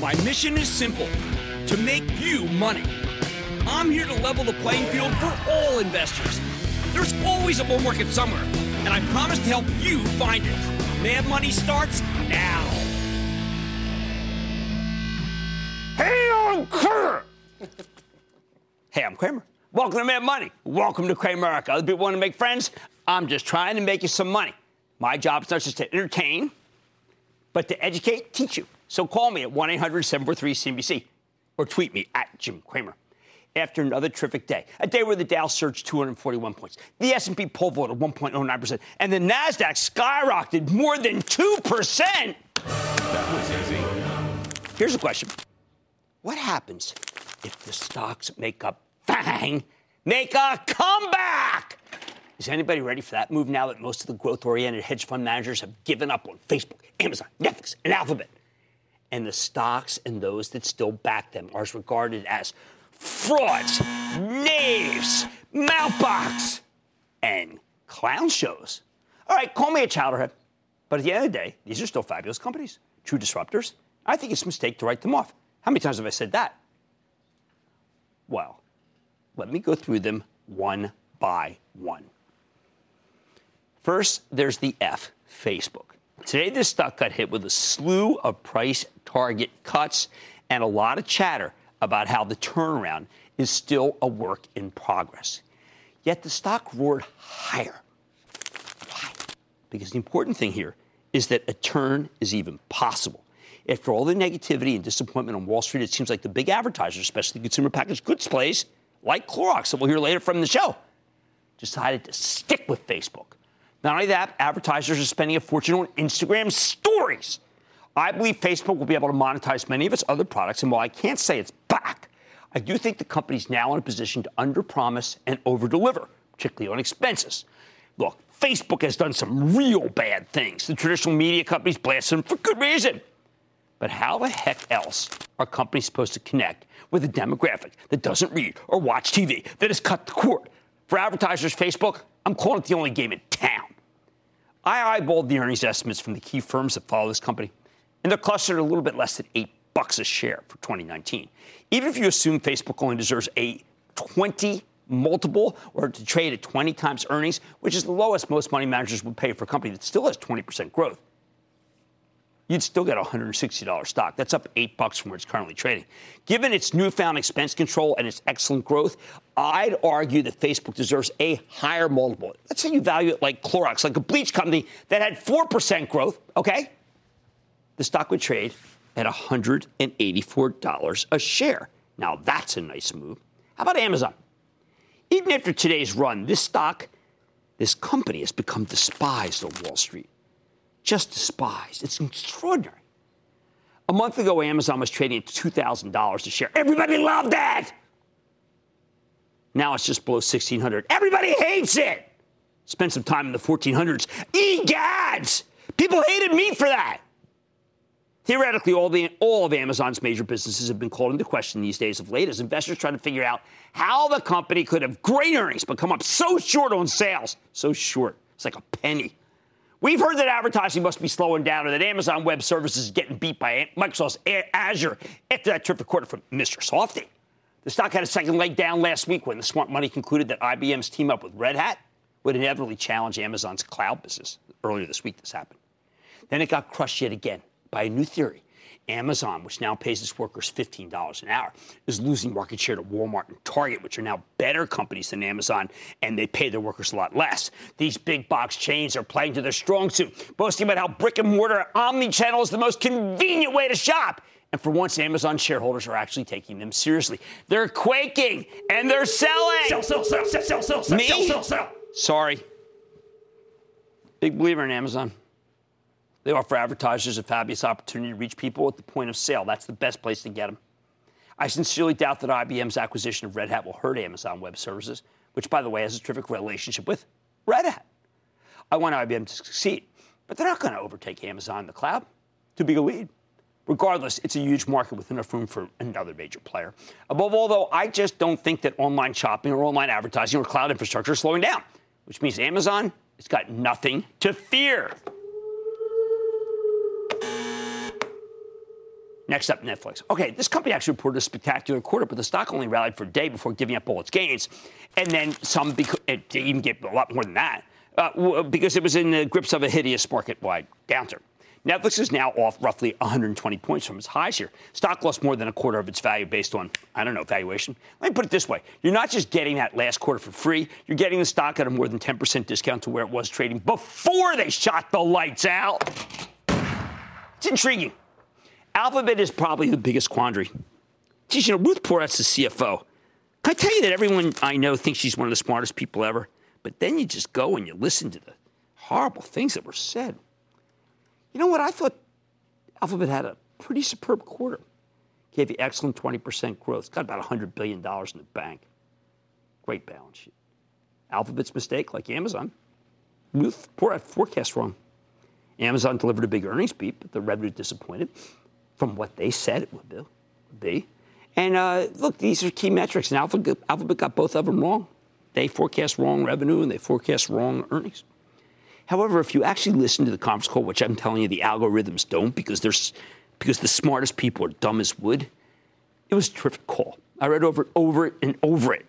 My mission is simple to make you money. I'm here to level the playing field for all investors. There's always a bull market somewhere, and I promise to help you find it. Mad Money starts now. Hey, I'm Cramer. hey, I'm Cramer. Welcome to Mad Money. Welcome to Cramerica. Other people want to make friends. I'm just trying to make you some money. My job is not just to entertain, but to educate, teach you. So call me at 1 800 743 CNBC or tweet me at Jim Cramer. After another terrific day, a day where the Dow surged 241 points, the S&P pulled voted 1.09%, and the Nasdaq skyrocketed more than 2%. That was easy. Here's a question: What happens if the stocks make a bang, make a comeback? Is anybody ready for that move now that most of the growth-oriented hedge fund managers have given up on Facebook, Amazon, Netflix, and Alphabet? And the stocks and those that still back them are regarded as frauds, knaves, mouthbox, and clown shows. All right, call me a chowderhead, but at the end of the day, these are still fabulous companies, true disruptors. I think it's a mistake to write them off. How many times have I said that? Well, let me go through them one by one. First, there's the F, Facebook. Today, this stock got hit with a slew of price target cuts and a lot of chatter about how the turnaround is still a work in progress. Yet the stock roared higher. Why? Because the important thing here is that a turn is even possible. After all the negativity and disappointment on Wall Street, it seems like the big advertisers, especially the consumer packaged goods plays like Clorox, that we'll hear later from the show, decided to stick with Facebook. Not only that, advertisers are spending a fortune on Instagram stories. I believe Facebook will be able to monetize many of its other products, and while I can't say it's back, I do think the company's now in a position to underpromise and overdeliver, particularly on expenses. Look, Facebook has done some real bad things. The traditional media companies blast them for good reason. But how the heck else are companies supposed to connect with a demographic that doesn't read or watch TV, that has cut the cord? For advertisers, Facebook, I'm calling it the only game in town. I eyeballed the earnings estimates from the key firms that follow this company, and they're clustered a little bit less than eight bucks a share for 2019. Even if you assume Facebook only deserves a 20 multiple or to trade at 20 times earnings, which is the lowest most money managers would pay for a company that still has 20% growth, you'd still get a $160 stock. That's up eight bucks from where it's currently trading. Given its newfound expense control and its excellent growth, I'd argue that Facebook deserves a higher multiple. Let's say you value it like Clorox, like a bleach company that had 4% growth, okay? The stock would trade at $184 a share. Now that's a nice move. How about Amazon? Even after today's run, this stock, this company has become despised on Wall Street just despised. It's extraordinary. A month ago, Amazon was trading at $2,000 a share. Everybody loved it. Now it's just below 1600 Everybody hates it. Spent some time in the 1400s. Egads! People hated me for that. Theoretically, all, the, all of Amazon's major businesses have been called into question these days of late as investors try to figure out how the company could have great earnings but come up so short on sales. So short. It's like a penny. We've heard that advertising must be slowing down or that Amazon Web Services is getting beat by Microsoft's Azure after that terrific quarter from Mr. Softy. The stock had a second leg down last week when the smart money concluded that IBM's team up with Red Hat would inevitably challenge Amazon's cloud business. Earlier this week, this happened. Then it got crushed yet again by a new theory Amazon, which now pays its workers $15 an hour, is losing market share to Walmart and Target, which are now better companies than Amazon, and they pay their workers a lot less. These big box chains are playing to their strong suit, boasting about how brick and mortar omni-channel is the most convenient way to shop. And for once, Amazon shareholders are actually taking them seriously. They're quaking and they're selling. Sell, sell, sell, sell, sell, sell, sell, Me? sell, sell, sell. Sorry. Big believer in Amazon. They offer advertisers a fabulous opportunity to reach people at the point of sale. That's the best place to get them. I sincerely doubt that IBM's acquisition of Red Hat will hurt Amazon Web Services, which, by the way, has a terrific relationship with Red Hat. I want IBM to succeed, but they're not going to overtake Amazon in the cloud. Too big a lead. Regardless, it's a huge market with enough room for another major player. Above all, though, I just don't think that online shopping or online advertising or cloud infrastructure is slowing down, which means Amazon has got nothing to fear. Next up, Netflix. Okay, this company actually reported a spectacular quarter, but the stock only rallied for a day before giving up all its gains. And then some, because it even get a lot more than that, uh, because it was in the grips of a hideous market wide downturn. Netflix is now off roughly 120 points from its highs here. Stock lost more than a quarter of its value based on, I don't know, valuation. Let me put it this way you're not just getting that last quarter for free, you're getting the stock at a more than 10% discount to where it was trading before they shot the lights out. It's intriguing. Alphabet is probably the biggest quandary. Geez, you know, Ruth Porat's the CFO. Can I tell you that everyone I know thinks she's one of the smartest people ever? But then you just go and you listen to the horrible things that were said. You know what? I thought Alphabet had a pretty superb quarter. Gave you excellent 20% growth. It's got about $100 billion in the bank. Great balance sheet. Alphabet's mistake, like Amazon, Porat forecast wrong. Amazon delivered a big earnings beat, but the revenue disappointed from what they said it would be. And uh, look, these are key metrics, and Alphabet got both of them wrong. They forecast wrong revenue and they forecast wrong earnings. However, if you actually listen to the conference call, which I'm telling you the algorithms don't because there's because the smartest people are dumb as wood, it was a terrific call. I read over it, over it, and over it.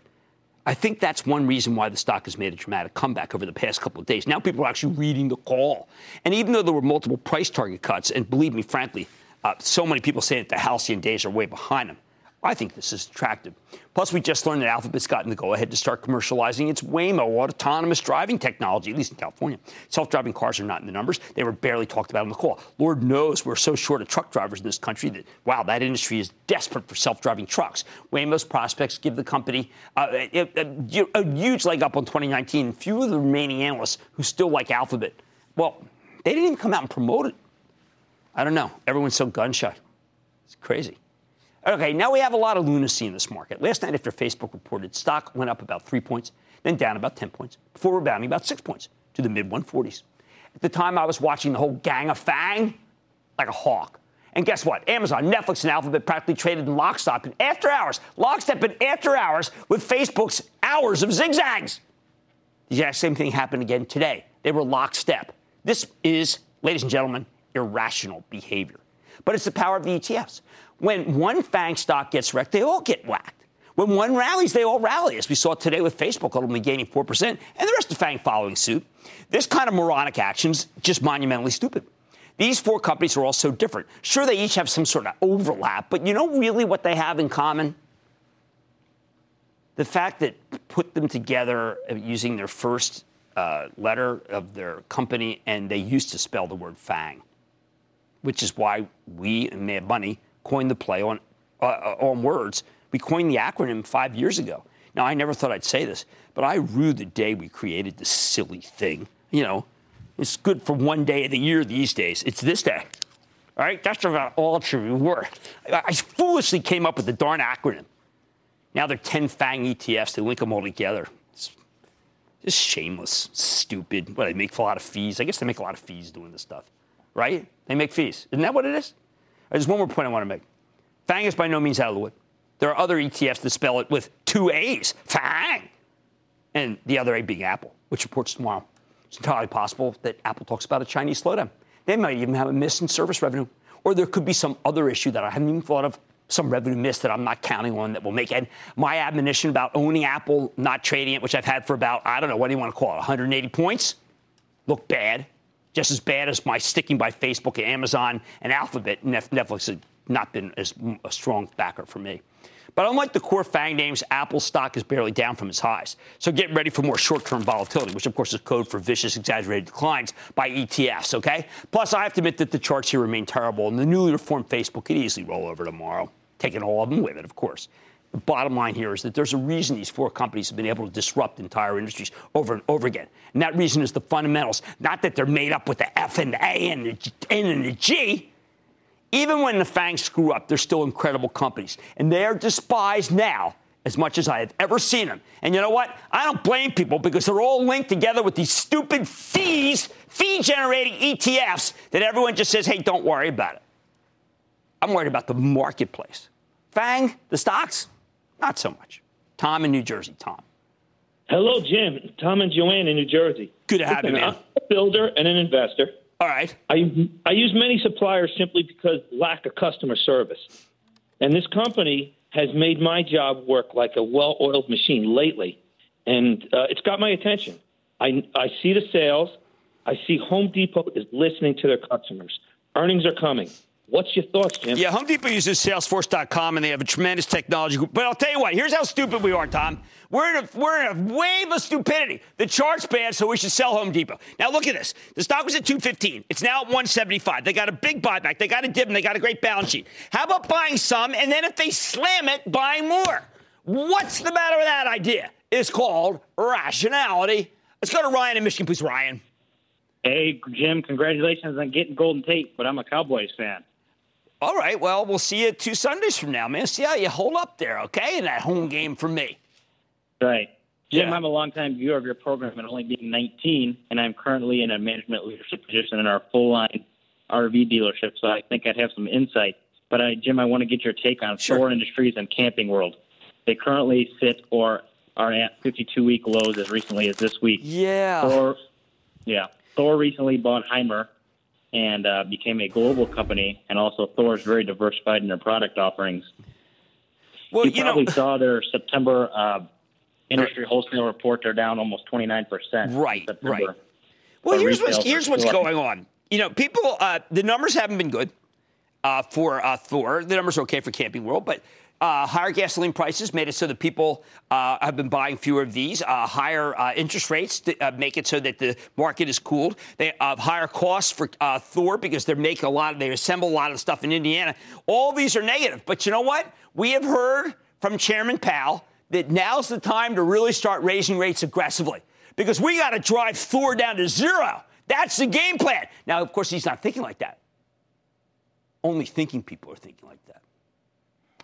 I think that's one reason why the stock has made a dramatic comeback over the past couple of days. Now people are actually reading the call. And even though there were multiple price target cuts, and believe me, frankly, uh, so many people say that the halcyon days are way behind them. I think this is attractive. Plus, we just learned that Alphabet's gotten the go ahead to start commercializing its Waymo autonomous driving technology, at least in California. Self driving cars are not in the numbers. They were barely talked about on the call. Lord knows we're so short of truck drivers in this country that, wow, that industry is desperate for self driving trucks. Waymo's prospects give the company uh, a, a, a huge leg up on 2019. Few of the remaining analysts who still like Alphabet, well, they didn't even come out and promote it. I don't know. Everyone's so gun shy. It's crazy. Okay, now we have a lot of lunacy in this market. Last night, after Facebook reported, stock went up about three points, then down about 10 points, before rebounding about six points to the mid 140s. At the time, I was watching the whole gang of FANG like a hawk. And guess what? Amazon, Netflix, and Alphabet practically traded in lockstep and after hours, lockstep and after hours with Facebook's hours of zigzags. The exact same thing happened again today. They were lockstep. This is, ladies and gentlemen, irrational behavior. But it's the power of the ETFs. When one FANG stock gets wrecked, they all get whacked. When one rallies, they all rally, as we saw today with Facebook only gaining 4%, and the rest of FANG following suit. This kind of moronic action's just monumentally stupid. These four companies are all so different. Sure, they each have some sort of overlap, but you know really what they have in common? The fact that put them together using their first uh, letter of their company, and they used to spell the word FANG, which is why we in Mad Money coined the play on, uh, on words. We coined the acronym five years ago. Now, I never thought I'd say this, but I rue the day we created this silly thing. You know, it's good for one day of the year these days. It's this day. All right? That's about all it should be worth. I foolishly came up with the darn acronym. Now they're 10 FANG ETFs. They link them all together. It's just shameless, stupid. What, they make a lot of fees? I guess they make a lot of fees doing this stuff, right? They make fees. Isn't that what it is? Uh, There's one more point I want to make. FANG is by no means out of the wood. There are other ETFs that spell it with two A's, FANG, and the other A being Apple, which reports tomorrow. It's entirely possible that Apple talks about a Chinese slowdown. They might even have a miss in service revenue, or there could be some other issue that I haven't even thought of, some revenue miss that I'm not counting on that will make it. My admonition about owning Apple, not trading it, which I've had for about, I don't know, what do you want to call it, 180 points, look bad just as bad as my sticking by Facebook and Amazon and Alphabet. Netflix has not been as a strong backer for me. But unlike the core FANG names, Apple stock is barely down from its highs. So get ready for more short term volatility, which of course is code for vicious, exaggerated declines by ETFs, okay? Plus, I have to admit that the charts here remain terrible, and the newly reformed Facebook could easily roll over tomorrow, taking all of them with it, of course. Bottom line here is that there's a reason these four companies have been able to disrupt entire industries over and over again. And that reason is the fundamentals, not that they're made up with the F and the A and the N and the G. Even when the FANGs screw up, they're still incredible companies. And they are despised now as much as I have ever seen them. And you know what? I don't blame people because they're all linked together with these stupid fees, fee generating ETFs that everyone just says, hey, don't worry about it. I'm worried about the marketplace. FANG, the stocks, not so much. Tom in New Jersey. Tom. Hello, Jim. Tom and Joanne in New Jersey. Good to have Listen, you, man. I'm a builder and an investor. All right. I I use many suppliers simply because lack of customer service, and this company has made my job work like a well-oiled machine lately, and uh, it's got my attention. I I see the sales. I see Home Depot is listening to their customers. Earnings are coming. What's your thoughts, Jim? Yeah, Home Depot uses Salesforce.com and they have a tremendous technology group. But I'll tell you what, here's how stupid we are, Tom. We're in, a, we're in a wave of stupidity. The chart's bad, so we should sell Home Depot. Now look at this. The stock was at 215. It's now at 175. They got a big buyback. They got a dividend. They got a great balance sheet. How about buying some and then if they slam it, buying more? What's the matter with that idea? It's called rationality. Let's go to Ryan in Michigan, please, Ryan. Hey, Jim, congratulations on getting Golden Tate, but I'm a Cowboys fan. All right, well, we'll see you two Sundays from now, man. See how you hold up there, okay, in that home game for me. Right. Jim, Yeah. I'm a longtime viewer of your program and only being 19, and I'm currently in a management leadership position in our full line RV dealership, so I think I'd have some insight. But I, Jim, I want to get your take on Sure. Thor Industries and Camping World. They currently sit or are at 52 week lows as recently as this week. Yeah. Thor, yeah, Thor recently bought Hymer and uh, became a global company, and also Thor is very diversified in their product offerings. well, you you probably know, saw their September uh, industry wholesale report. They're down almost 29 percent. Right, right. Well, here's what's here's what's going on. You know, people, uh, the numbers haven't been good uh, for uh, Thor. The numbers are okay for Camping World, but uh, higher gasoline prices made it so that people uh, have been buying fewer of these. Uh, higher uh, interest rates to, uh, make it so that the market is cooled. They have higher costs for uh, Thor because they make a lot. Of, they assemble a lot of stuff in Indiana. All these are negative. But you know what? We have heard from Chairman Powell that now's the time to really start raising rates aggressively because we got to drive Thor down to zero. That's the game plan. Now, of course, he's not thinking like that. Only thinking people are thinking like that.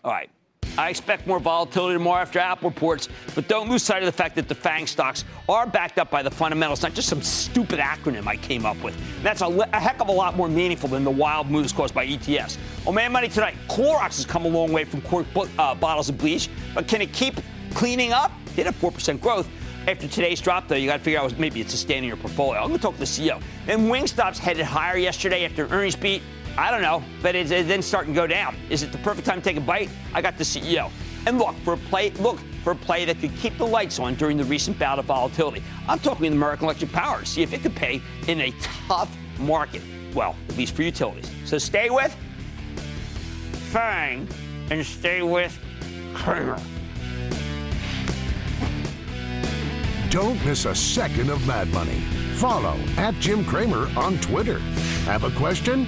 All right. I expect more volatility tomorrow after Apple reports, but don't lose sight of the fact that the FANG stocks are backed up by the fundamentals, not just some stupid acronym I came up with. That's a, a heck of a lot more meaningful than the wild moves caused by ETFs. Oh man, money tonight. Clorox has come a long way from cork bo- uh, bottles of bleach, but can it keep cleaning up? Hit a 4% growth. After today's drop, though, you got to figure out maybe it's sustaining your portfolio. I'm going to talk to the CEO. Then Wingstop's headed higher yesterday after earnings beat. I don't know, but it's, then starting to go down. Is it the perfect time to take a bite? I got the CEO. And look for a play. Look for a play that could keep the lights on during the recent bout of volatility. I'm talking American Electric Power to see if it could pay in a tough market. Well, at least for utilities. So stay with Fang and stay with Cramer. Don't miss a second of Mad Money. Follow at Jim Cramer on Twitter. Have a question?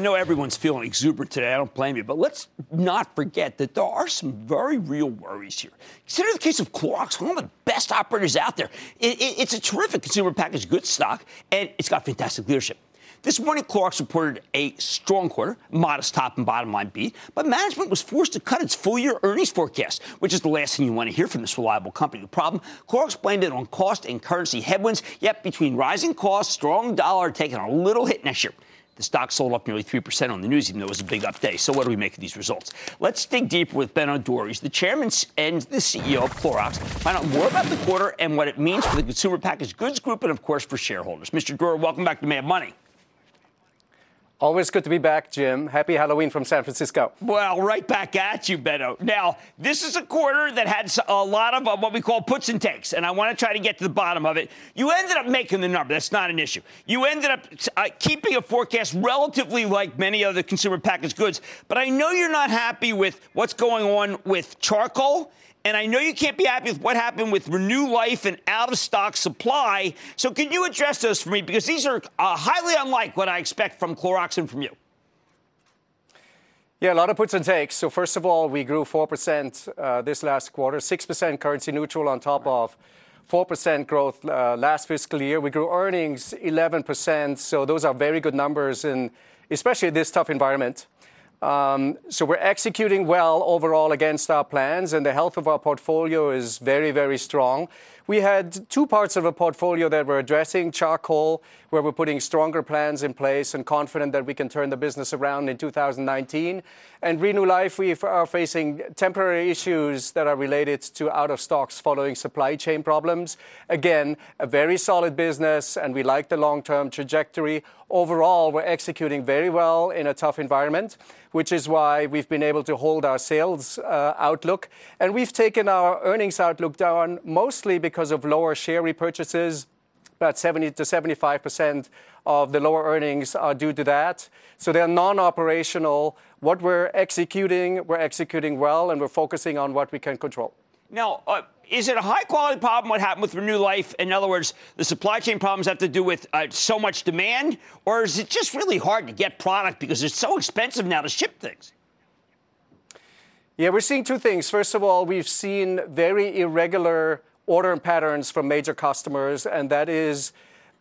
know everyone's feeling exuberant today. I don't blame you. But let's not forget that there are some very real worries here. Consider the case of Clorox, one of the best operators out there. It- it- it's a terrific consumer packaged goods stock, and it's got fantastic leadership. This morning, Clorox reported a strong quarter, modest top and bottom line beat, but management was forced to cut its full year earnings forecast, which is the last thing you want to hear from this reliable company. The problem, Clorox blamed it on cost and currency headwinds, yet between rising costs, strong dollar taking a little hit next year. The stock sold up nearly 3% on the news, even though it was a big up day. So, what do we make of these results? Let's dig deeper with Benno Dorer. The chairman and the CEO of Clorox. Find out more about the quarter and what it means for the consumer packaged goods group and, of course, for shareholders. Mr. Dory, welcome back to Mad Money. Always good to be back, Jim. Happy Halloween from San Francisco. Well, right back at you, Benno. Now, this is a quarter that had a lot of uh, what we call puts and takes, and I want to try to get to the bottom of it. You ended up making the number. That's not an issue. You ended up uh, keeping a forecast relatively like many other consumer packaged goods, but I know you're not happy with what's going on with charcoal. And I know you can't be happy with what happened with Renew Life and out of stock supply. So, can you address those for me? Because these are uh, highly unlike what I expect from Clorox and from you. Yeah, a lot of puts and takes. So first of all, we grew 4% uh, this last quarter, 6% currency neutral on top of 4% growth uh, last fiscal year. We grew earnings 11%. So those are very good numbers, in especially this tough environment. Um, so we're executing well overall against our plans, and the health of our portfolio is very, very strong. We had two parts of a portfolio that we're addressing charcoal, where we're putting stronger plans in place and confident that we can turn the business around in 2019. And Renew Life, we are facing temporary issues that are related to out of stocks following supply chain problems. Again, a very solid business, and we like the long term trajectory. Overall, we're executing very well in a tough environment, which is why we've been able to hold our sales uh, outlook. And we've taken our earnings outlook down mostly because of lower share repurchases. About 70 to 75 percent of the lower earnings are due to that. So they're non-operational. What we're executing, we're executing well, and we're focusing on what we can control. Now, uh, is it a high quality problem what happened with Renew Life? In other words, the supply chain problems have to do with uh, so much demand, or is it just really hard to get product because it's so expensive now to ship things? Yeah, we're seeing two things. First of all, we've seen very irregular order patterns from major customers, and that is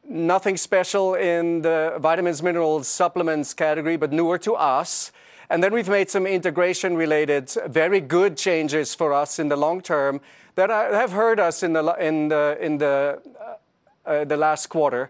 nothing special in the vitamins, minerals, supplements category, but newer to us. And then we've made some integration related, very good changes for us in the long term that have hurt us in the, in the, in the, uh, uh, the last quarter.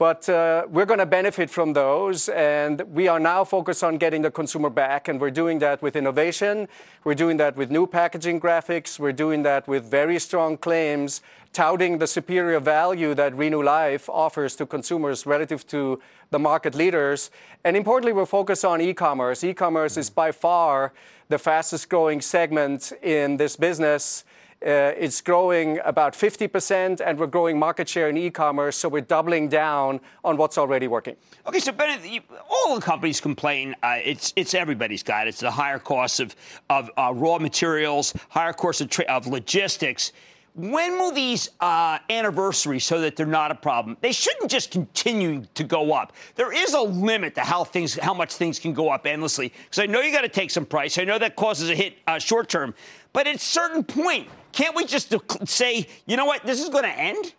But uh, we're going to benefit from those, and we are now focused on getting the consumer back, and we're doing that with innovation. We're doing that with new packaging graphics. We're doing that with very strong claims, touting the superior value that Renew Life offers to consumers relative to the market leaders. And importantly, we're focused on e-commerce. E-commerce is by far the fastest growing segment in this business. Uh, it's growing about 50%, and we're growing market share in e-commerce, so we're doubling down on what's already working. Okay, so Benno, you, all the companies complain. Uh, it's it's everybody's got it. It's the higher costs of of uh, raw materials, higher costs of, tra- of logistics. When will these uh, anniversaries so that they're not a problem? They shouldn't just continue to go up. There is a limit to how things, how much things can go up endlessly. Because I know you got to take some price. I know that causes a hit uh, short term. But at a certain point, can't we just say, you know what, this is going to end?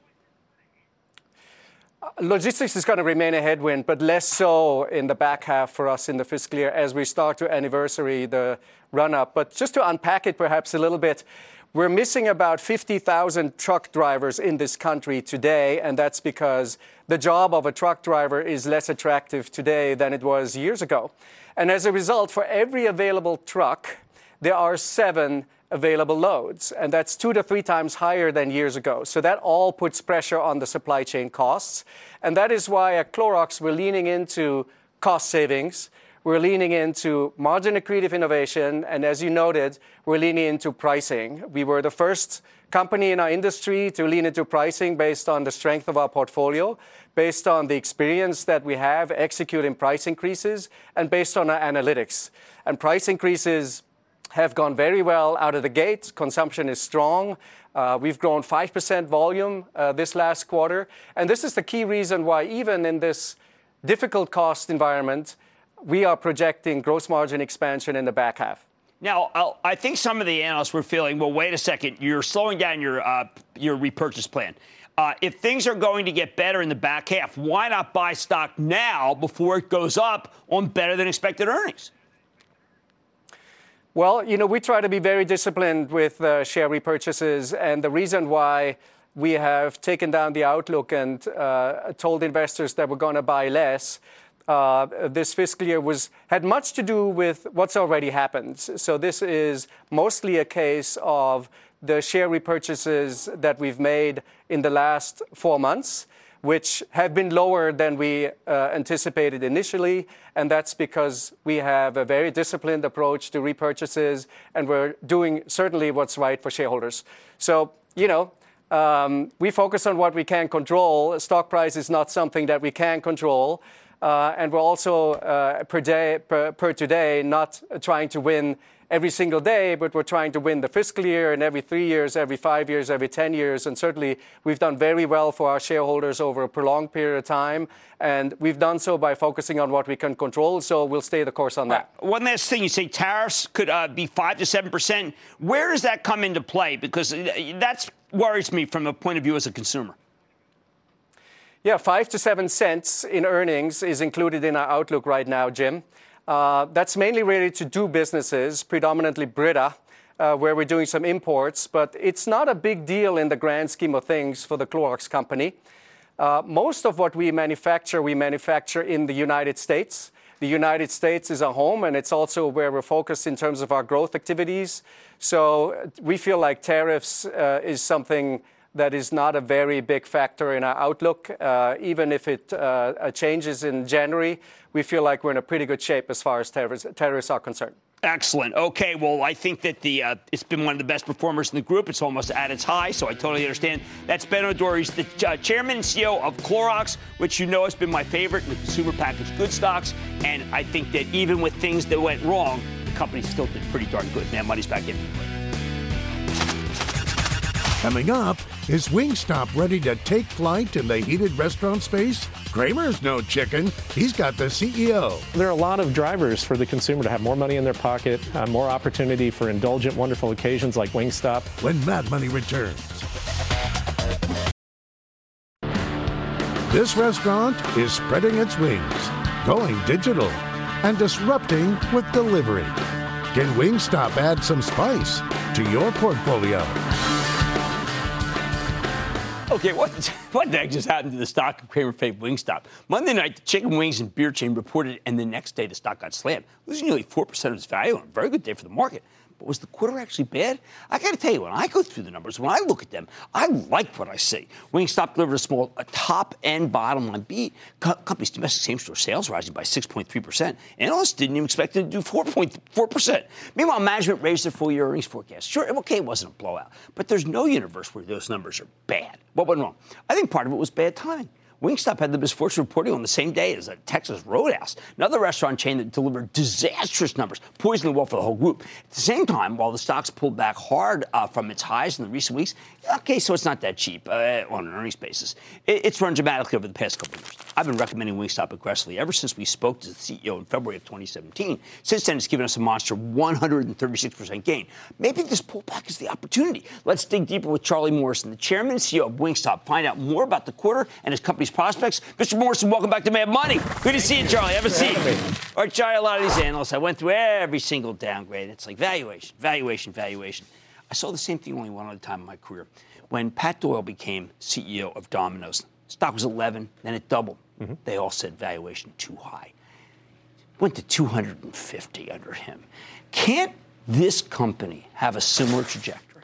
Logistics is going to remain a headwind, but less so in the back half for us in the fiscal year as we start to anniversary the run up. But just to unpack it perhaps a little bit, we're missing about 50,000 truck drivers in this country today, and that's because the job of a truck driver is less attractive today than it was years ago. And as a result, for every available truck, there are seven available loads, and that's two to three times higher than years ago. So that all puts pressure on the supply chain costs. And that is why at Clorox we're leaning into cost savings. We're leaning into margin accretive innovation, and as you noted, we're leaning into pricing. We were the first company in our industry to lean into pricing based on the strength of our portfolio, based on the experience that we have executing price increases, and based on our analytics. And price increases have gone very well out of the gate. Consumption is strong. Uh, we've grown 5% volume uh, this last quarter. And this is the key reason why, even in this difficult cost environment, we are projecting gross margin expansion in the back half. Now, I'll, i think some of the analysts were feeling, well, wait a second, you're slowing down your uh, your repurchase plan. Uh, if things are going to get better in the back half, why not buy stock now before it goes up on better than expected earnings? Well, you know, we try to be very disciplined with uh, share repurchases, and the reason why we have taken down the outlook and uh, told investors that we're going to buy less uh, this fiscal year was had much to do with what's already happened. So this is mostly a case of the share repurchases that we've made in the last four months which have been lower than we uh, anticipated initially. And that's because we have a very disciplined approach to repurchases, and we're doing certainly what's right for shareholders. So, you know, um, we focus on what we can control. Stock price is not something that we can control. Uh, and we're also, uh, per day, per, per today, not trying to win every single day, but we're trying to win the fiscal year and every three years, every five years, every 10 years. And certainly we've done very well for our shareholders over a prolonged period of time. And we've done so by focusing on what we can control. So we'll stay the course on that. One last thing you say tariffs could uh, be 5 to 7%. Where does that come into play? Because that worries me from the point of view as a consumer. Yeah, five to seven cents in earnings is included in our outlook right now, Jim. Uh, that's mainly related to do businesses, predominantly Brita, uh, where we're doing some imports, but it's not a big deal in the grand scheme of things for the Clorox company. Uh, most of what we manufacture, we manufacture in the United States. The United States is our home, and it's also where we're focused in terms of our growth activities. So we feel like tariffs is something that is not a very big factor in our outlook. Uh, even if it uh, changes in January, we feel like we're in a pretty good shape as far as tariffs are concerned. Excellent. Okay, well, I think that the uh, it's been one of the best performers in the group. It's almost at its high, so I totally understand. That's Benno Dorer. He's the chairman and CEO of Clorox, which you know has been my favorite consumer packaged goods stocks. And I think that even with things that went wrong, the company still did pretty darn good. Man, money's back in. Coming up, is Wingstop ready to take flight in the heated restaurant space? Cramer's no chicken. He's got the CEO. There are a lot of drivers for the consumer to have more money in their pocket, uh, more opportunity for indulgent, wonderful occasions like Wingstop. When Mad Money returns. This restaurant is spreading its wings, going digital, and disrupting with delivery. Can Wingstop add some spice to your portfolio? Okay, what, what the heck just happened to the stock of Cramer Fave Wingstop? Monday night, the chicken wings and beer chain reported, and the next day the stock got slammed, losing nearly 4% of its value on a very good day for the market. But was the quarter actually bad? I got to tell you, when I go through the numbers, when I look at them, I like what I see. Wingstop delivered a small a top and bottom line beat. Co- company's domestic same store sales rising by 6.3%. Analysts didn't even expect it to do 4.4%. Meanwhile, management raised their full year earnings forecast. Sure, okay, it wasn't a blowout, but there's no universe where those numbers are bad. What went wrong? I think part of it was bad timing. Wingstop had the misfortune of reporting on the same day as a Texas Roadhouse, another restaurant chain that delivered disastrous numbers, poisoning the well for the whole group. At the same time, while the stocks pulled back hard uh, from its highs in the recent weeks, okay, so it's not that cheap uh, on an earnings basis. It, it's run dramatically over the past couple of years. I've been recommending Wingstop aggressively ever since we spoke to the CEO in February of 2017. Since then, it's given us a monster 136% gain. Maybe this pullback is the opportunity. Let's dig deeper with Charlie Morrison, the chairman and CEO of Wingstop, find out more about the quarter and his company's prospects. Mr. Morrison, welcome back to Mad Money. Good to see you, Charlie. Have a seat. All right, Charlie, a lot of these analysts, I went through every single downgrade. It's like valuation, valuation, valuation. I saw the same thing only one other time in my career. When Pat Doyle became CEO of Domino's, stock was 11, then it doubled. Mm-hmm. They all said valuation too high. Went to 250 under him. Can't this company have a similar trajectory?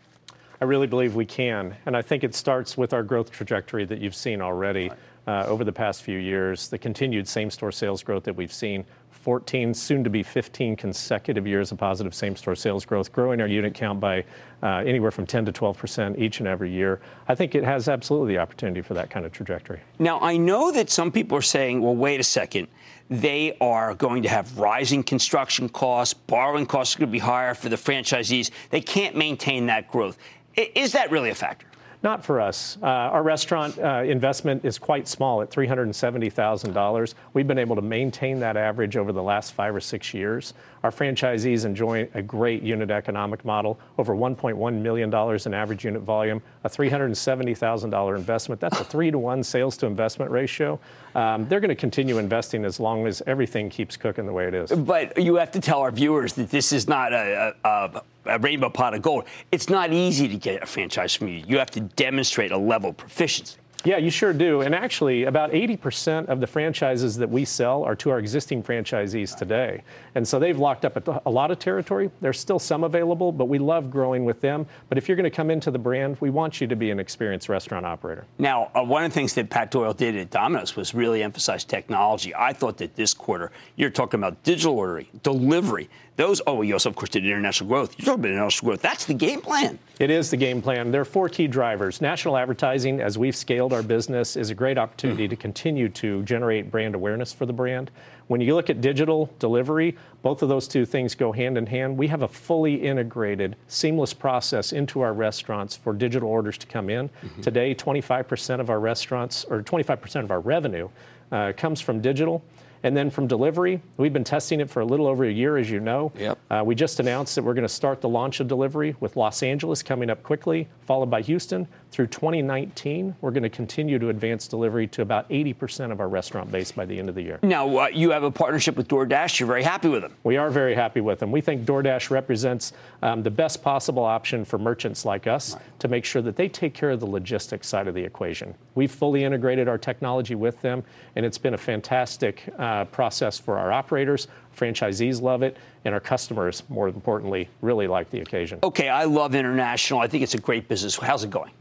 I really believe we can. And I think it starts with our growth trajectory that you've seen already. Right over the past few years, the continued same-store sales growth that we've seen, 14, soon to be 15 consecutive years of positive same-store sales growth, growing our unit count by uh, anywhere from 10 to 12 percent each and every year. I think it has absolutely the opportunity for that kind of trajectory. Now, I know that some people are saying, well, wait a second. They are going to have rising construction costs, borrowing costs are going to be higher for the franchisees. They can't maintain that growth. Is that really a factor? Not for us. Uh, our restaurant uh, investment is quite small at $370,000. We've been able to maintain that average over the last five or six years. Our franchisees enjoy a great unit economic model, over $1.1 million in average unit volume, a $370,000 investment. That's a three to one sales to investment ratio. Um, they're going to continue investing as long as everything keeps cooking the way it is. But you have to tell our viewers that this is not a, a, a rainbow pot of gold. It's not easy to get a franchise from you. You have to demonstrate a level of proficiency. Yeah, you sure do. And actually, about 80% of the franchises that we sell are to our existing franchisees today. And so they've locked up a lot of territory. There's still some available, but we love growing with them. But if you're going to come into the brand, we want you to be an experienced restaurant operator. Now, uh, one of the things that Pat Doyle did at Domino's was really emphasize technology. I thought that this quarter, you're talking about digital ordering, delivery. Those, oh, you also, of course, did international growth. You're talking about international growth. That's the game plan. It is the game plan. There are four key drivers. National advertising, as we've scaled our business, is a great opportunity to continue to generate brand awareness for the brand. When you look at digital delivery, both of those two things go hand in hand. We have a fully integrated, seamless process into our restaurants for digital orders to come in. Mm-hmm. Today, 25% of our restaurants, or 25% of our revenue, uh, comes from digital. And then from delivery, we've been testing it for a little over a year, as you know. Yep. Uh, we just announced that we're going to start the launch of delivery with Los Angeles coming up quickly, followed by Houston, Through 2019, we're going to continue to advance delivery to about 80% of our restaurant base by the end of the year. Now, uh, you have a partnership with DoorDash. You're very happy with them. We are very happy with them. We think DoorDash represents um, the best possible option for merchants like us right. to make sure that they take care of the logistics side of the equation. We've fully integrated our technology with them, and it's been a fantastic uh, process for our operators. Franchisees love it, and our customers, more importantly, really like the occasion. Okay, I love international. I think it's a great business. How's it going?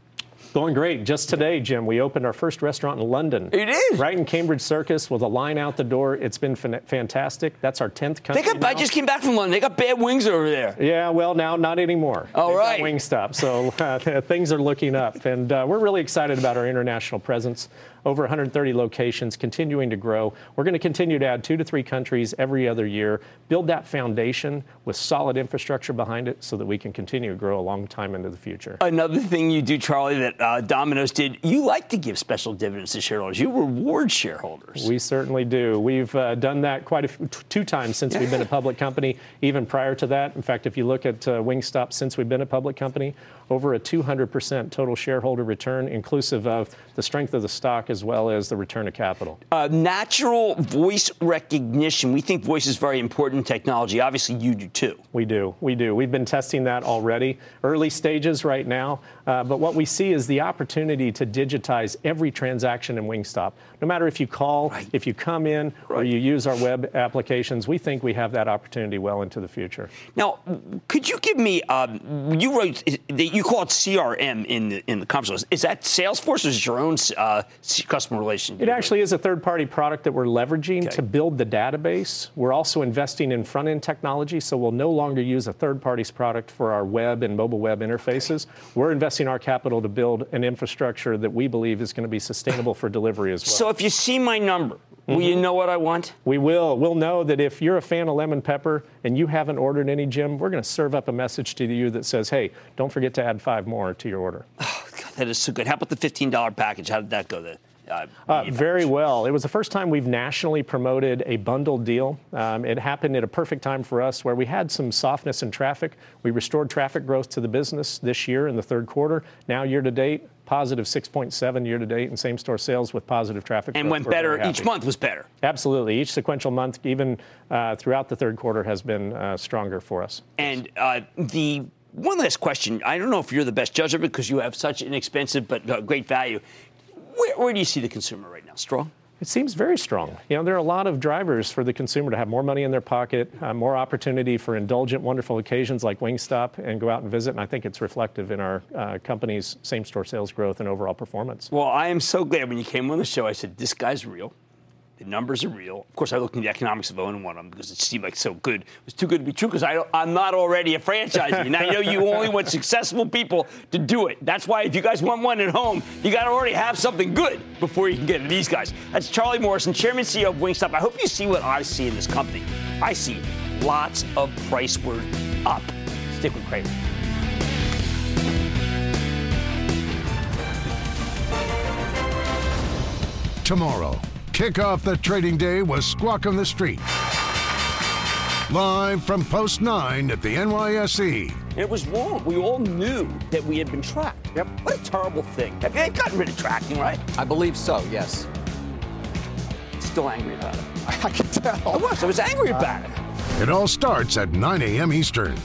Going great. Just today, Jim, we opened our first restaurant in London. It is right in Cambridge Circus with a line out the door. It's been fantastic. That's our tenth country. They got, I just came back from London. They got bad wings over there. Yeah, well, now not anymore. All They've right, Wingstop. So uh, things are looking up, and uh, we're really excited about our international presence over 130 locations, continuing to grow. We're going to continue to add two to three countries every other year, build that foundation with solid infrastructure behind it so that we can continue to grow a long time into the future. Another thing you do, Charlie, that uh, Domino's did, you like to give special dividends to shareholders. You reward shareholders. We certainly do. We've uh, done that quite a few, two times since we've been a public company, even prior to that. In fact, if you look at uh, Wingstop since we've been a public company, over a 200% total shareholder return, inclusive of the strength of the stock as well as the return of capital. Uh, natural voice recognition. We think voice is very important in technology. Obviously, you do too. We do. We do. We've been testing that already. Early stages right now. Uh, but what we see is the opportunity to digitize every transaction in Wingstop. No matter if you call, right. if you come in, right. or you use our web applications, we think we have that opportunity well into the future. Now, could you give me, um, you wrote, you call it CRM in the, in the conference. Is that Salesforce or is it your own uh, customer relation? It actually is a third party product that we're leveraging okay. to build the database. We're also investing in front end technology, so we'll no longer use a third party's product for our web and mobile web interfaces. Okay. We're investing our capital to build an infrastructure that we believe is going to be sustainable for delivery as well. So if you see my number, Will you mm-hmm. know what I want? We will. We'll know that if you're a fan of lemon pepper and you haven't ordered any, Jim, we're going to serve up a message to you that says, hey, don't forget to add five more to your order. Oh, God, that is so good. How about the $15 package? How did that go then? Uh, uh, very well. It was the first time we've nationally promoted a bundled deal. Um, it happened at a perfect time for us where we had some softness in traffic. We restored traffic growth to the business this year in the third quarter. Now, year to date, positive 6.7 year to date in same store sales with positive traffic. And growth. went better. Each month was better. Absolutely. Each sequential month, even uh, throughout the third quarter, has been uh, stronger for us. And uh, the one last question. I don't know if you're the best judge of it because you have such inexpensive but uh, great value. Where, where do you see the consumer right now? Strong? It seems very strong. You know, there are a lot of drivers for the consumer to have more money in their pocket, uh, more opportunity for indulgent, wonderful occasions like Wingstop and go out and visit. And I think it's reflective in our uh, company's same store sales growth and overall performance. Well, I am so glad when you came on the show, I said, this guy's real. The numbers are real. Of course, I looked into the economics of owning one of them because it seemed like so good. It was too good to be true because I'm not already a franchisee. and I know you only want successful people to do it. That's why if you guys want one at home, you got to already have something good before you can get to these guys. That's Charlie Morrison, Chairman CEO of Wingstop. I hope you see what I see in this company. I see lots of price word up. Stick with Cramer. Tomorrow kick off the trading day was Squawk on the Street. Live from Post 9 at the NYSE. It was wrong. We all knew that we had been tracked. Yep. What a terrible thing. They've gotten rid of tracking, right? I believe so, yes. Still angry about it. I can tell. I was. I was angry about it. It all starts at 9 a.m. Eastern.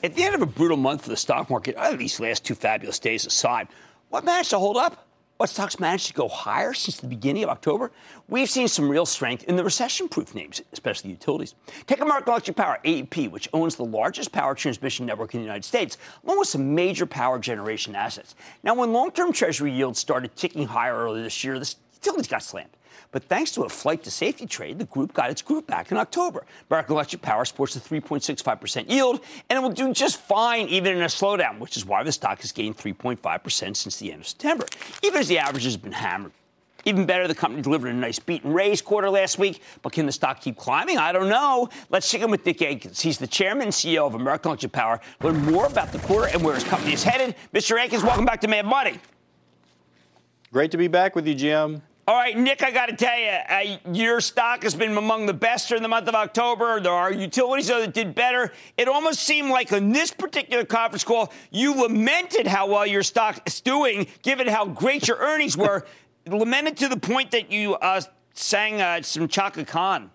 At the end of a brutal month for the stock market, at these last two fabulous days aside, what managed to hold up? What stocks managed to go higher since the beginning of October? We've seen some real strength in the recession proof names, especially utilities. Take American Electric Power, AEP, which owns the largest power transmission network in the United States, along with some major power generation assets. Now, when long term Treasury yields started ticking higher earlier this year, the utilities got slammed. But thanks to a flight to safety trade, the group got its group back in October. American Electric Power sports a 3.65% yield, and it will do just fine even in a slowdown, which is why the stock has gained 3.5% since the end of September, even as the average has been hammered. Even better, the company delivered a nice beat and raise quarter last week, but can the stock keep climbing? I don't know. Let's check in with Nick Akins. He's the chairman and CEO of American Electric Power. Learn more about the quarter and where his company is headed. Mr. Akins, welcome back to Mad Money. Great to be back with you, Jim. All right, Nick, I got to tell you, uh, your stock has been among the best in the month of October. There are utilities that did better. It almost seemed like on this particular conference call, you lamented how well your stock is doing, given how great your earnings were. lamented to the point that you uh, sang uh, some Chaka Khan.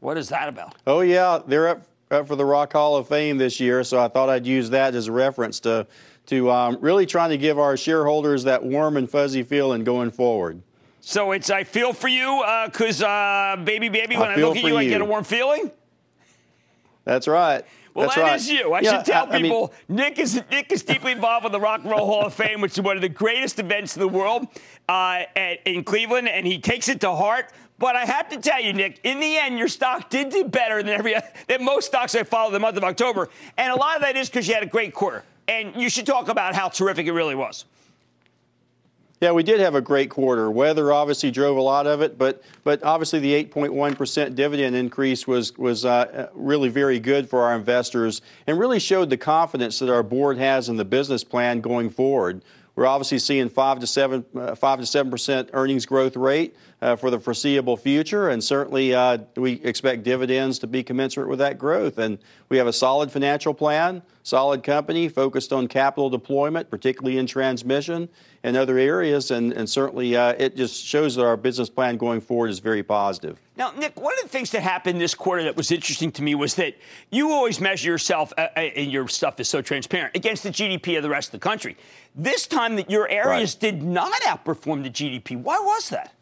What is that about? Oh, yeah. They're up, up for the Rock Hall of Fame this year, so I thought I'd use that as a reference to, to um, really trying to give our shareholders that warm and fuzzy feeling going forward. So it's I feel for you because uh, baby, baby, when I, I look at you, you, I get a warm feeling. That's right. Well, That's that right. is you. I yeah, should tell I, people I mean, Nick is Nick is deeply involved with the Rock and Roll Hall of Fame, which is one of the greatest events in the world uh, at, in Cleveland, and he takes it to heart. But I have to tell you, Nick, in the end, your stock did do better than every than most stocks I followed the month of October, and a lot of that is because you had a great quarter. And you should talk about how terrific it really was. Yeah, we did have a great quarter. Weather obviously drove a lot of it, but but obviously the 8.1% dividend increase was was uh, really very good for our investors and really showed the confidence that our board has in the business plan going forward. We're obviously seeing five to seven, uh, five to seven percent earnings growth rate uh, for the foreseeable future, and certainly uh, we expect dividends to be commensurate with that growth. And we have a solid financial plan, solid company focused on capital deployment, particularly in transmission and other areas, and, and certainly uh, it just shows that our business plan going forward is very positive. Now, Nick, one of the things that happened this quarter that was interesting to me was that you always measure yourself, uh, uh and your stuff is so transparent, against the GDP of the rest of the country. This time, that your areas right. did not outperform the GDP. Why was that?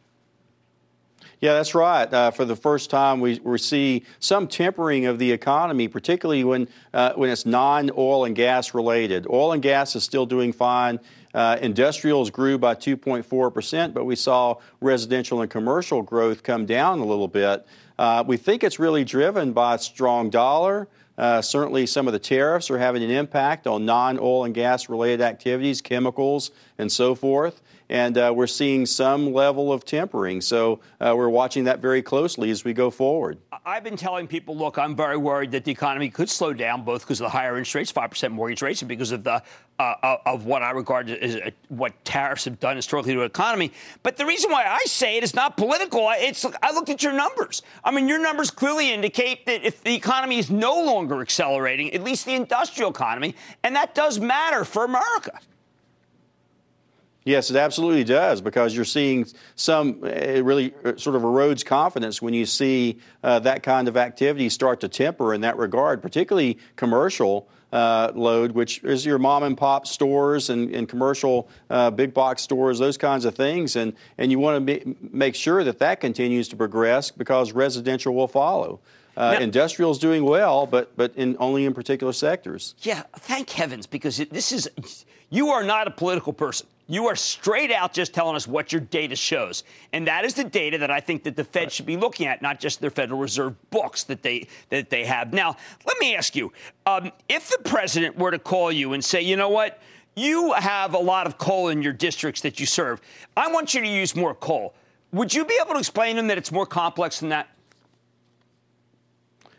Yeah, that's right. Uh, for the first time, we, we see some tempering of the economy, particularly when uh, when it's non-oil and gas related. Oil and gas is still doing fine. Uh, industrials grew by 2.4%, but we saw residential and commercial growth come down a little bit. Uh, we think it's really driven by a strong dollar. Uh, certainly, some of the tariffs are having an impact on non oil and gas related activities, chemicals, and so forth and uh, we're seeing some level of tempering. So uh, we're watching that very closely as we go forward. I've been telling people, look, I'm very worried that the economy could slow down, both because of the higher interest rates, five percent mortgage rates, and because of the uh, uh of what I regard as uh, what tariffs have done historically to the economy. But the reason why I say it is not political. It's I looked at your numbers. I mean, your numbers clearly indicate that if the economy is no longer accelerating, at least the industrial economy, and that does matter for America. Yes, it absolutely does because you're seeing some, it really uh, sort of erodes confidence when you see uh, that kind of activity start to temper in that regard, particularly commercial. Uh, load, which is your mom and pop stores and, and commercial uh, big box stores, those kinds of things. And, and you want to make sure that that continues to progress because residential will follow. Uh, now, industrial is doing well, but but in only in particular sectors. Yeah, thank heavens because it, this is you are not a political person. You are straight out just telling us what your data shows. And that is the data that I think that the Fed should be looking at, not just their Federal Reserve books that they that they have. Now, let me ask you, um, if the president were to call you and say, you know what, you have a lot of coal in your districts that you serve. I want you to use more coal. Would you be able to explain to him that it's more complex than that?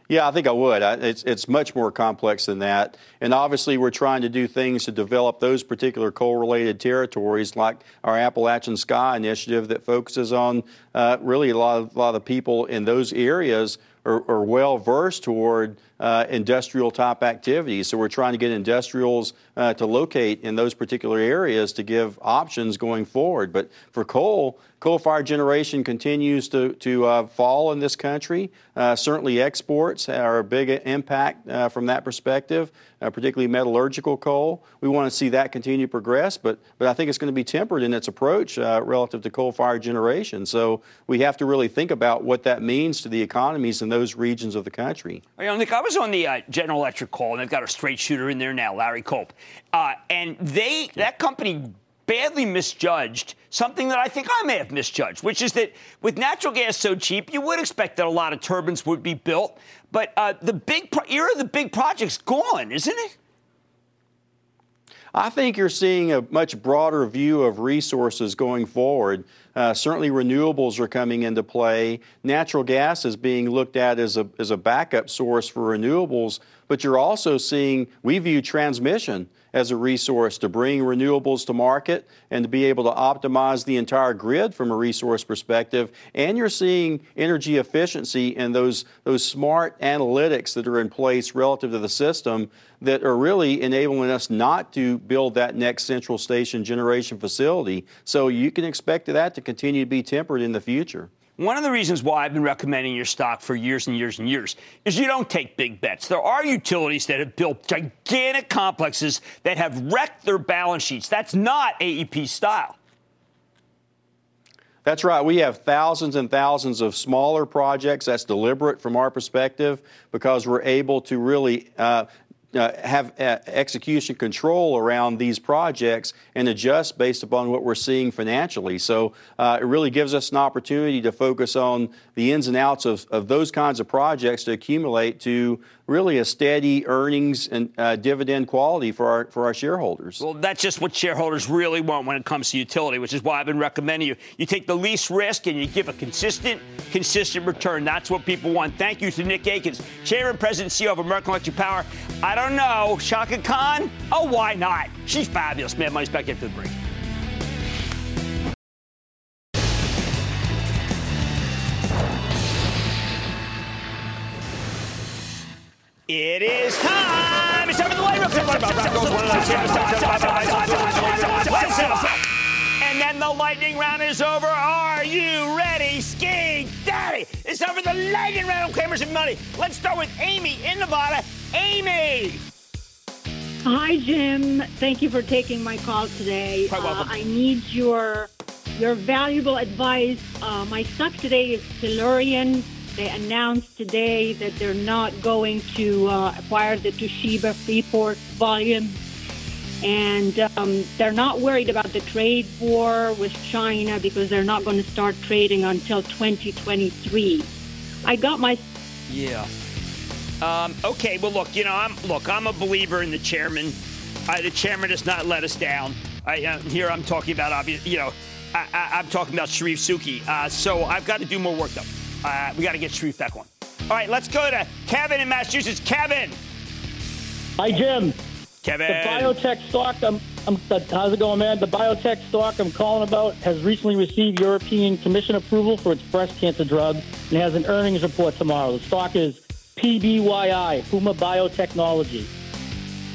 Yeah, I think I would. I, it's, it's much more complex than that. And obviously, we're trying to do things to develop those particular coal related territories, like our Appalachian Sky initiative that focuses on uh, really a lot, of, a lot of people in those areas are, are well versed toward uh, industrial type activities. So we're trying to get industrials uh, to locate in those particular areas to give options going forward. But for coal, coal fired generation continues to, to uh, fall in this country. Uh, certainly, exports are a big impact uh, from that perspective, uh, particularly metallurgical coal. We want to see that continue to progress, but, but I think it's going to be tempered in its approach relative to coal fired generation. So we have to really think about what that means to the economies in those regions of the country. You know, Nick, I was on the uh, General Electric call, and they've got a straight shooter in there now, Larry Culp, uh, and they that company badly misjudged something that I think I may have misjudged, which is that with natural gas so cheap, you would expect that a lot of turbines would be built, but uh, the big pro- era of the big projects gone, isn't it? I think you're seeing a much broader view of resources going forward. Uh, certainly, renewables are coming into play. Natural gas is being looked at as a, as a backup source for renewables, but you're also seeing, we view transmission as a resource to bring renewables to market and to be able to optimize the entire grid from a resource perspective. And you're seeing energy efficiency and those, those smart analytics that are in place relative to the system that are really enabling us not to build that next central station generation facility. So you can expect that to continue to be tempered in the future. One of the reasons why I've been recommending your stock for years and years and years is you don't take big bets. There are utilities that have built gigantic complexes that have wrecked their balance sheets. That's not AEP style. That's right. We have thousands and thousands of smaller projects. That's deliberate from our perspective because we're able to really uh, uh, have uh, execution control around these projects and adjust based upon what we're seeing financially. So uh, it really gives us an opportunity to focus on the ins and outs of, of those kinds of projects to accumulate to really a steady earnings and uh, dividend quality for our for our shareholders. Well, that's just what shareholders really want when it comes to utility, which is why I've been recommending you. You take the least risk and you give a consistent, consistent return. That's what people want. Thank you to Nick Akins, Chairman, President, CEO of American Electric Power. I don't know, Chaka Khan? Oh, why not? She's fabulous. Man, money's back after the break. It is time. It's time for the lightning And then the lightning round is over. Are you ready, Ski Daddy? It's time for the lightning round of Cramer's Mad Money. Let's start with Amy in Nevada. Amy. Hi, Jim. Thank you for taking my call today. Quite welcome. Uh, I need your your valuable advice. Uh, my stock today is Tellurian. They announced today that they're not going to uh, acquire the Toshiba Freeport volume. And um, they're not worried about the trade war with China because they're not going to start trading until 2023. I got my Yeah. Um, okay. Well, look. You know, I'm look. I'm a believer in the chairman. Uh, the chairman does not let us down. I, uh, here I'm talking about obvious. You know, I, I, I'm talking about Charif Souki. Uh, so I've got to do more work though. Uh, we got to get Charif back on. All right. Let's go to Kevin in Massachusetts. Kevin. Hi, Jim. Kevin. The biotech stock, I'm, I'm, how's it going, man? The biotech stock I'm calling about has recently received European Commission approval for its breast cancer drug and has an earnings report tomorrow. The stock is PBYI, Puma Biotechnology.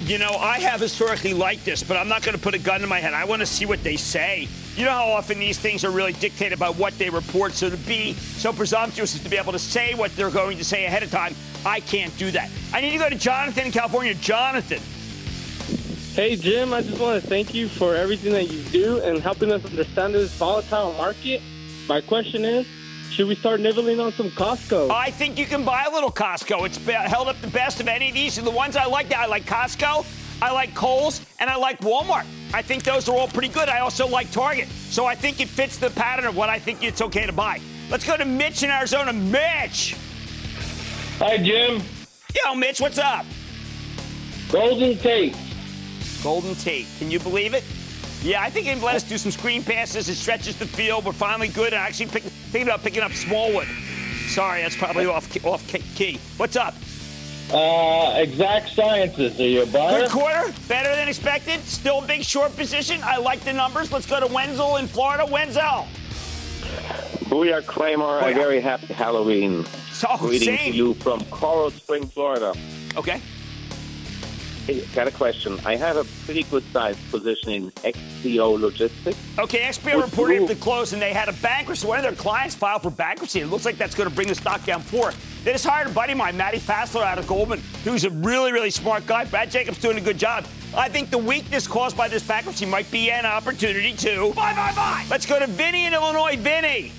You know, I have historically liked this, but I'm not going to put a gun to my head. I want to see what they say. You know how often these things are really dictated by what they report. So to be so presumptuous as to be able to say what they're going to say ahead of time, I can't do that. I need to go to Jonathan in California. Jonathan. Hey, Jim, I just want to thank you for everything that you do and helping us understand this volatile market. My question is should we start nibbling on some Costco? I think you can buy a little Costco. It's held up the best of any of these. And the ones I like, I like Costco, I like Kohl's, and I like Walmart. I think those are all pretty good. I also like Target. So I think it fits the pattern of what I think it's okay to buy. Let's go to Mitch in Arizona. Mitch. Hi, Jim. Yo, Mitch, what's up? Golden Tate. Golden Tate. Can you believe it? Yeah, I think they let us do some screen passes. It stretches the field. We're finally good. And actually pick, thinking about picking up Smallwood. Sorry, that's probably off off key. What's up? Uh, exact Sciences. Are you a buyer? Good quarter, better than expected. Still a big short position. I like the numbers. Let's go to Wenzel in Florida. Wenzel. Booyah Cramer. A very happy Halloween. So, Greetings same. to you from Coral Spring, Florida. Okay. Hey, got a question. I have a pretty good sized position in XPO Logistics. Okay, XPO Would reported you- to close, and they had a bankruptcy. One of their clients filed for bankruptcy. It looks like that's going to bring the stock down four. They just hired a buddy of mine, Matty Fassler, out of Goldman, who's a really, really smart guy. Brad Jacobs doing a good job. I think the weakness caused by this bankruptcy might be an opportunity to buy, buy, buy. Let's go to Vinny in Illinois. Vinny.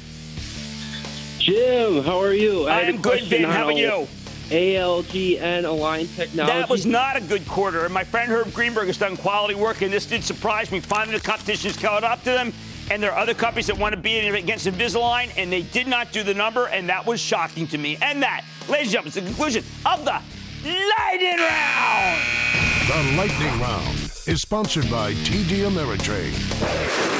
Jim, how are you? I had a am good, question Vin. How on about you? ALG and Align Technology. That was not a good quarter. And my friend Herb Greenberg has done quality work, and this did surprise me. Finally, the competition has caught up to them, and there are other companies that want to be in against Invisalign, and they did not do the number, and that was shocking to me. And that, ladies and gentlemen, is the conclusion of the Lightning Round. The Lightning Round is sponsored by TD Ameritrade.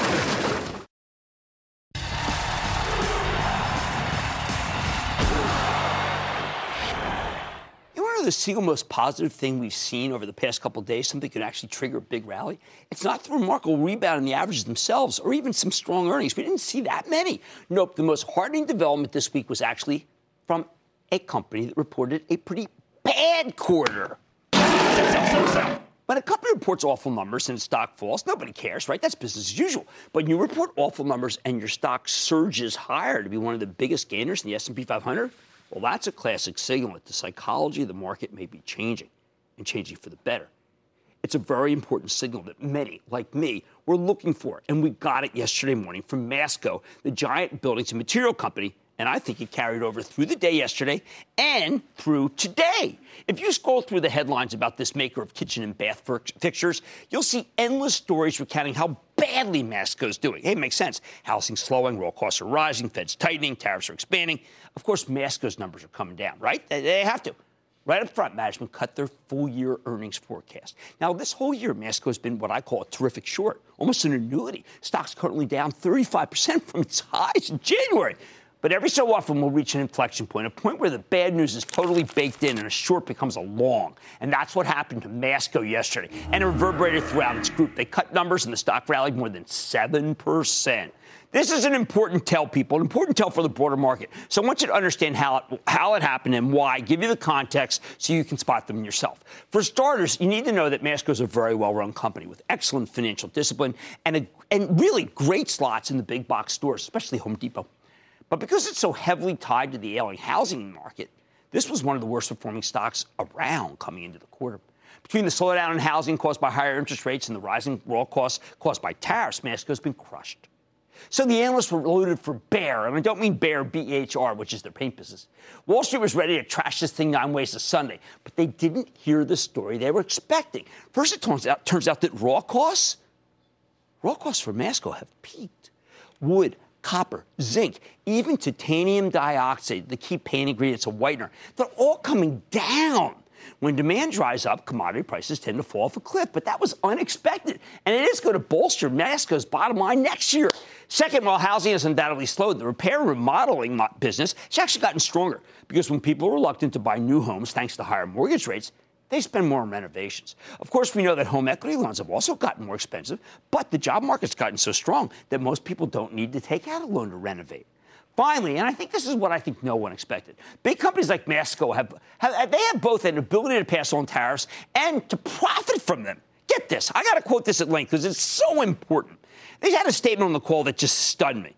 The single most positive thing we've seen over the past couple days, something that could actually trigger a big rally? It's not the remarkable rebound in the averages themselves or even some strong earnings. We didn't see that many. Nope, the most heartening development this week was actually from a company that reported a pretty bad quarter. When a company reports awful numbers and stock falls, nobody cares, right? That's business as usual. But you report awful numbers and your stock surges higher to be one of the biggest gainers in the S&P 500, well, that's a classic signal that the psychology of the market may be changing and changing for the better. It's a very important signal that many, like me, were looking for, and we got it yesterday morning from Masco, the giant buildings and material company and I think it carried over through the day yesterday and through today. If you scroll through the headlines about this maker of kitchen and bath fixtures, you'll see endless stories recounting how badly Masco's doing. Hey, it makes sense. Housing slowing, raw costs are rising, Fed's tightening, tariffs are expanding. Of course, Masco's numbers are coming down, right? They have to. Right up front, management cut their full year earnings forecast. Now, this whole year, Masco has been what I call a terrific short, almost an annuity. Stock's currently down 35% from its highs in January. But every so often, we'll reach an inflection point, a point where the bad news is totally baked in and a short becomes a long. And that's what happened to Masco yesterday. And it reverberated throughout its group. They cut numbers and the stock rallied more than 7%. This is an important tell, people, an important tell for the broader market. So I want you to understand how it, how it happened and why, give you the context so you can spot them yourself. For starters, you need to know that Masco is a very well run company with excellent financial discipline and, a, and really great slots in the big box stores, especially Home Depot. But because it's so heavily tied to the ailing housing market, this was one of the worst performing stocks around coming into the quarter. Between the slowdown in housing caused by higher interest rates and the rising raw costs caused by tariffs, Masco's been crushed. So the analysts were loaded for bear, and I don't mean bear B-H-R, which is their paint business. Wall Street was ready to trash this thing nine ways to Sunday, but they didn't hear the story they were expecting. First, it turns out, turns out that raw costs, raw costs for Masco have peaked. Wood, copper, zinc, even titanium dioxide, the key paint ingredients of whitener, they're all coming down. When demand dries up, commodity prices tend to fall off a cliff, but that was unexpected. And it is going to bolster Masco's bottom line next year. Second, while housing has undoubtedly slowed, the repair and remodeling business has actually gotten stronger because when people are reluctant to buy new homes thanks to higher mortgage rates, they spend more on renovations. Of course, we know that home equity loans have also gotten more expensive, but the job market's gotten so strong that most people don't need to take out a loan to renovate. Finally, and I think this is what I think no one expected, big companies like Masco have, have they have both an ability to pass on tariffs and to profit from them. Get this, I got to quote this at length because it's so important. They had a statement on the call that just stunned me.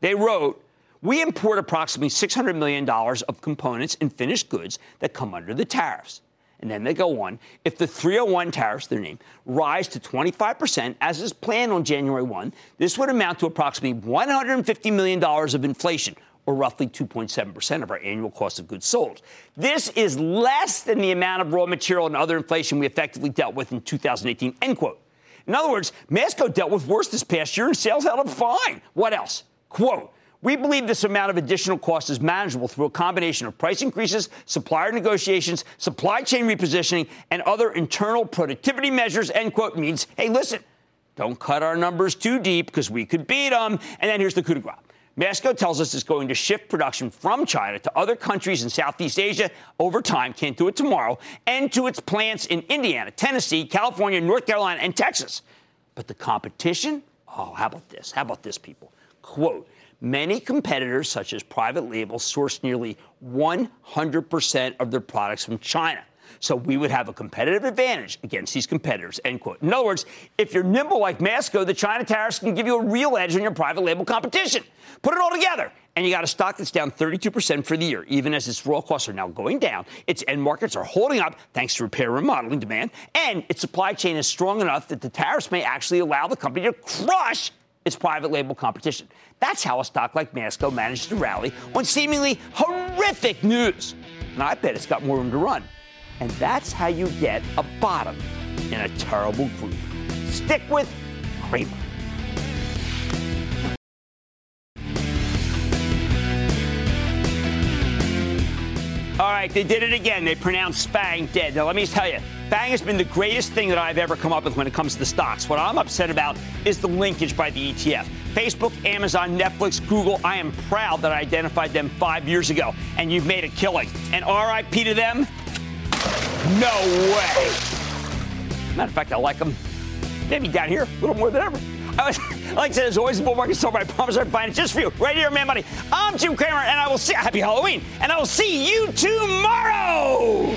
They wrote, we import approximately $600 million of components and finished goods that come under the tariffs. And then they go on. If the 301 tariffs, their name, rise to 25%, as is planned on January 1, this would amount to approximately $150 million of inflation, or roughly 2.7% of our annual cost of goods sold. This is less than the amount of raw material and other inflation we effectively dealt with in 2018, end quote. In other words, Masco dealt with worse this past year and sales held up fine. What else? Quote, we believe this amount of additional cost is manageable through a combination of price increases, supplier negotiations, supply chain repositioning, and other internal productivity measures. End quote means, hey, listen, don't cut our numbers too deep because we could beat them. And then here's the coup de grace. Masco tells us it's going to shift production from China to other countries in Southeast Asia over time, can't do it tomorrow, and to its plants in Indiana, Tennessee, California, North Carolina, and Texas. But the competition? Oh, how about this? How about this, people? Quote, Many competitors, such as private labels, source nearly 100% of their products from China. So we would have a competitive advantage against these competitors, end quote. In other words, if you're nimble like Masco, the China tariffs can give you a real edge on your private label competition. Put it all together, and you got a stock that's down 32% for the year, even as its raw costs are now going down. Its end markets are holding up thanks to repair and remodeling demand, and its supply chain is strong enough that the tariffs may actually allow the company to crush its private label competition. That's how a stock like Masco managed to rally on seemingly horrific news. And I bet it's got more room to run. And that's how you get a bottom in a terrible group. Stick with Cramer. All right, they did it again. They pronounced FANG dead. Now, let me tell you, FANG has been the greatest thing that I've ever come up with when it comes to the stocks. What I'm upset about is the linkage by the ETF. Facebook, Amazon, Netflix, Google, I am proud that I identified them five years ago, and you've made a killing. And RIP to them, No way. Matter of fact, I like them maybe down here a little more than ever. Like I said, as always, the bull market store, I promise I'll it just for you right here, Mad Money. I'm Jim Cramer, and I will see. Happy Halloween, and I will see you tomorrow.